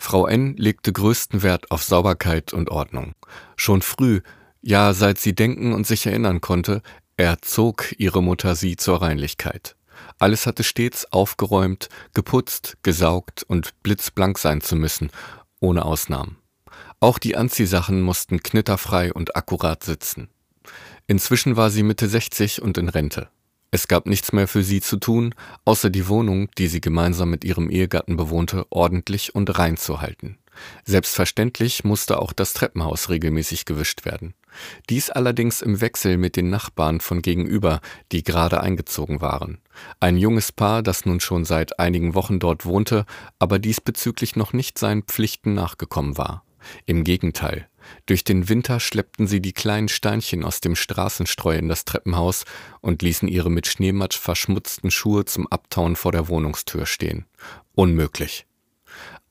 Frau N. legte größten Wert auf Sauberkeit und Ordnung. Schon früh, ja seit sie denken und sich erinnern konnte, erzog ihre Mutter sie zur Reinlichkeit. Alles hatte stets aufgeräumt, geputzt, gesaugt und blitzblank sein zu müssen, ohne Ausnahmen. Auch die Anziehsachen mussten knitterfrei und akkurat sitzen. Inzwischen war sie Mitte 60 und in Rente. Es gab nichts mehr für sie zu tun, außer die Wohnung, die sie gemeinsam mit ihrem Ehegatten bewohnte, ordentlich und rein zu halten. Selbstverständlich musste auch das Treppenhaus regelmäßig gewischt werden. Dies allerdings im Wechsel mit den Nachbarn von gegenüber, die gerade eingezogen waren. Ein junges Paar, das nun schon seit einigen Wochen dort wohnte, aber diesbezüglich noch nicht seinen Pflichten nachgekommen war. Im Gegenteil, durch den Winter schleppten sie die kleinen Steinchen aus dem Straßenstreu in das Treppenhaus und ließen ihre mit Schneematsch verschmutzten Schuhe zum Abtauen vor der Wohnungstür stehen. Unmöglich.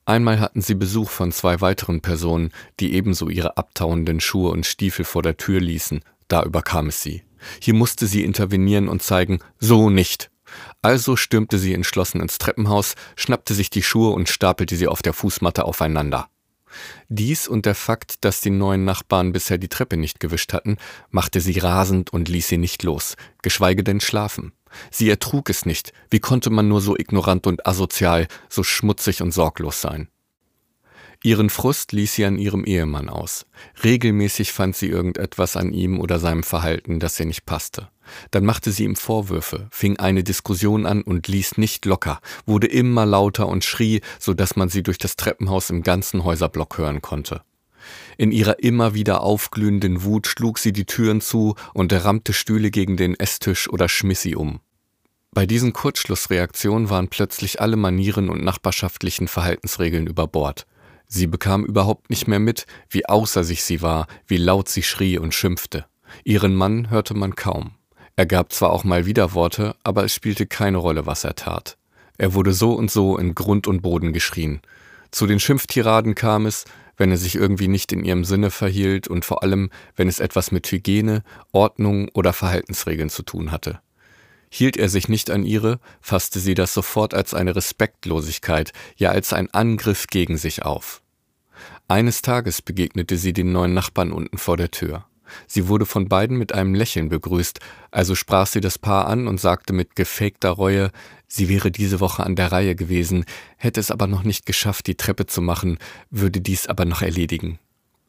Einmal hatten sie Besuch von zwei weiteren Personen, die ebenso ihre abtauenden Schuhe und Stiefel vor der Tür ließen. Da überkam es sie. Hier musste sie intervenieren und zeigen, so nicht. Also stürmte sie entschlossen ins Treppenhaus, schnappte sich die Schuhe und stapelte sie auf der Fußmatte aufeinander. Dies und der Fakt, dass die neuen Nachbarn bisher die Treppe nicht gewischt hatten, machte sie rasend und ließ sie nicht los, geschweige denn schlafen. Sie ertrug es nicht. Wie konnte man nur so ignorant und asozial, so schmutzig und sorglos sein? Ihren Frust ließ sie an ihrem Ehemann aus. Regelmäßig fand sie irgendetwas an ihm oder seinem Verhalten, das ihr nicht passte. Dann machte sie ihm Vorwürfe, fing eine Diskussion an und ließ nicht locker, wurde immer lauter und schrie, so dass man sie durch das Treppenhaus im ganzen Häuserblock hören konnte. In ihrer immer wieder aufglühenden Wut schlug sie die Türen zu und rammte Stühle gegen den Esstisch oder schmiss sie um. Bei diesen Kurzschlussreaktionen waren plötzlich alle Manieren und nachbarschaftlichen Verhaltensregeln über Bord. Sie bekam überhaupt nicht mehr mit, wie außer sich sie war, wie laut sie schrie und schimpfte. Ihren Mann hörte man kaum. Er gab zwar auch mal Widerworte, aber es spielte keine Rolle, was er tat. Er wurde so und so in Grund und Boden geschrien. Zu den Schimpftiraden kam es, wenn er sich irgendwie nicht in ihrem Sinne verhielt und vor allem, wenn es etwas mit Hygiene, Ordnung oder Verhaltensregeln zu tun hatte. Hielt er sich nicht an ihre, fasste sie das sofort als eine Respektlosigkeit, ja als ein Angriff gegen sich auf. Eines Tages begegnete sie den neuen Nachbarn unten vor der Tür. Sie wurde von beiden mit einem Lächeln begrüßt, also sprach sie das Paar an und sagte mit gefakter Reue, sie wäre diese Woche an der Reihe gewesen, hätte es aber noch nicht geschafft, die Treppe zu machen, würde dies aber noch erledigen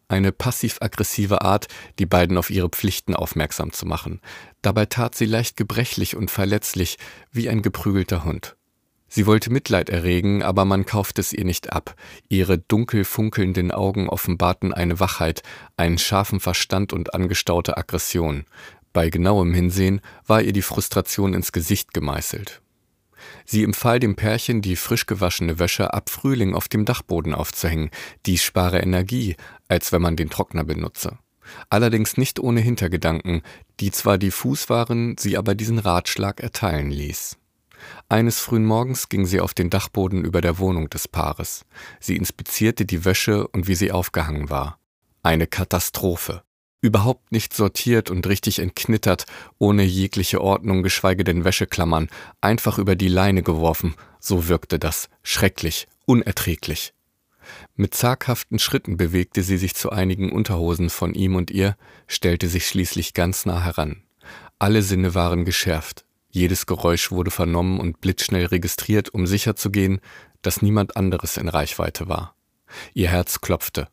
eine passiv-aggressive Art, die beiden auf ihre Pflichten aufmerksam zu machen. Dabei tat sie leicht gebrechlich und verletzlich, wie ein geprügelter Hund. Sie wollte Mitleid erregen, aber man kaufte es ihr nicht ab. Ihre dunkel funkelnden Augen offenbarten eine Wachheit, einen scharfen Verstand und angestaute Aggression. Bei genauem Hinsehen war ihr die Frustration ins Gesicht gemeißelt. Sie empfahl dem Pärchen, die frisch gewaschene Wäsche ab Frühling auf dem Dachboden aufzuhängen. Dies spare Energie, als wenn man den Trockner benutze. Allerdings nicht ohne Hintergedanken, die zwar diffus waren, sie aber diesen Ratschlag erteilen ließ. Eines frühen Morgens ging sie auf den Dachboden über der Wohnung des Paares. Sie inspizierte die Wäsche und wie sie aufgehangen war. Eine Katastrophe überhaupt nicht sortiert und richtig entknittert, ohne jegliche Ordnung, geschweige denn Wäscheklammern, einfach über die Leine geworfen, so wirkte das, schrecklich, unerträglich. Mit zaghaften Schritten bewegte sie sich zu einigen Unterhosen von ihm und ihr, stellte sich schließlich ganz nah heran. Alle Sinne waren geschärft, jedes Geräusch wurde vernommen und blitzschnell registriert, um sicherzugehen, dass niemand anderes in Reichweite war. Ihr Herz klopfte.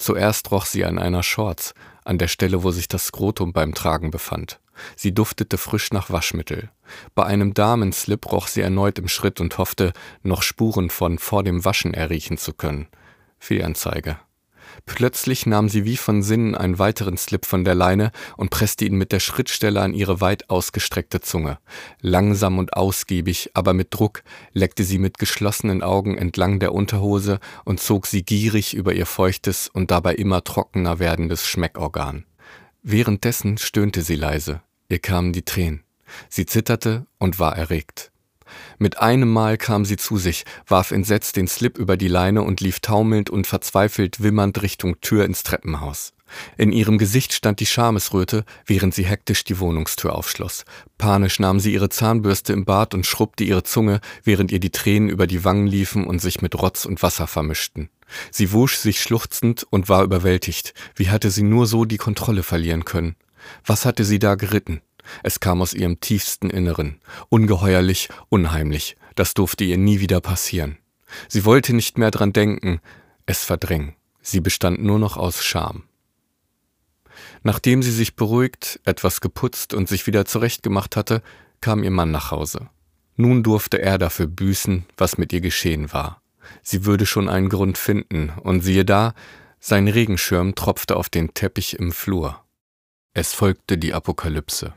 Zuerst roch sie an einer Shorts, an der Stelle, wo sich das Skrotum beim Tragen befand. Sie duftete frisch nach Waschmittel. Bei einem Damenslip roch sie erneut im Schritt und hoffte, noch Spuren von vor dem Waschen erriechen zu können. Fehlanzeige. Plötzlich nahm sie wie von Sinnen einen weiteren Slip von der Leine und presste ihn mit der Schrittstelle an ihre weit ausgestreckte Zunge. Langsam und ausgiebig, aber mit Druck, leckte sie mit geschlossenen Augen entlang der Unterhose und zog sie gierig über ihr feuchtes und dabei immer trockener werdendes Schmeckorgan. Währenddessen stöhnte sie leise, ihr kamen die Tränen. Sie zitterte und war erregt. Mit einem Mal kam sie zu sich, warf entsetzt den Slip über die Leine und lief taumelnd und verzweifelt wimmernd Richtung Tür ins Treppenhaus. In ihrem Gesicht stand die Schamesröte, während sie hektisch die Wohnungstür aufschloss. Panisch nahm sie ihre Zahnbürste im Bad und schrubbte ihre Zunge, während ihr die Tränen über die Wangen liefen und sich mit Rotz und Wasser vermischten. Sie wusch sich schluchzend und war überwältigt. Wie hatte sie nur so die Kontrolle verlieren können? Was hatte sie da geritten? Es kam aus ihrem tiefsten Inneren. Ungeheuerlich, unheimlich. Das durfte ihr nie wieder passieren. Sie wollte nicht mehr dran denken, es verdrängen. Sie bestand nur noch aus Scham. Nachdem sie sich beruhigt, etwas geputzt und sich wieder zurechtgemacht hatte, kam ihr Mann nach Hause. Nun durfte er dafür büßen, was mit ihr geschehen war. Sie würde schon einen Grund finden, und siehe da, sein Regenschirm tropfte auf den Teppich im Flur. Es folgte die Apokalypse.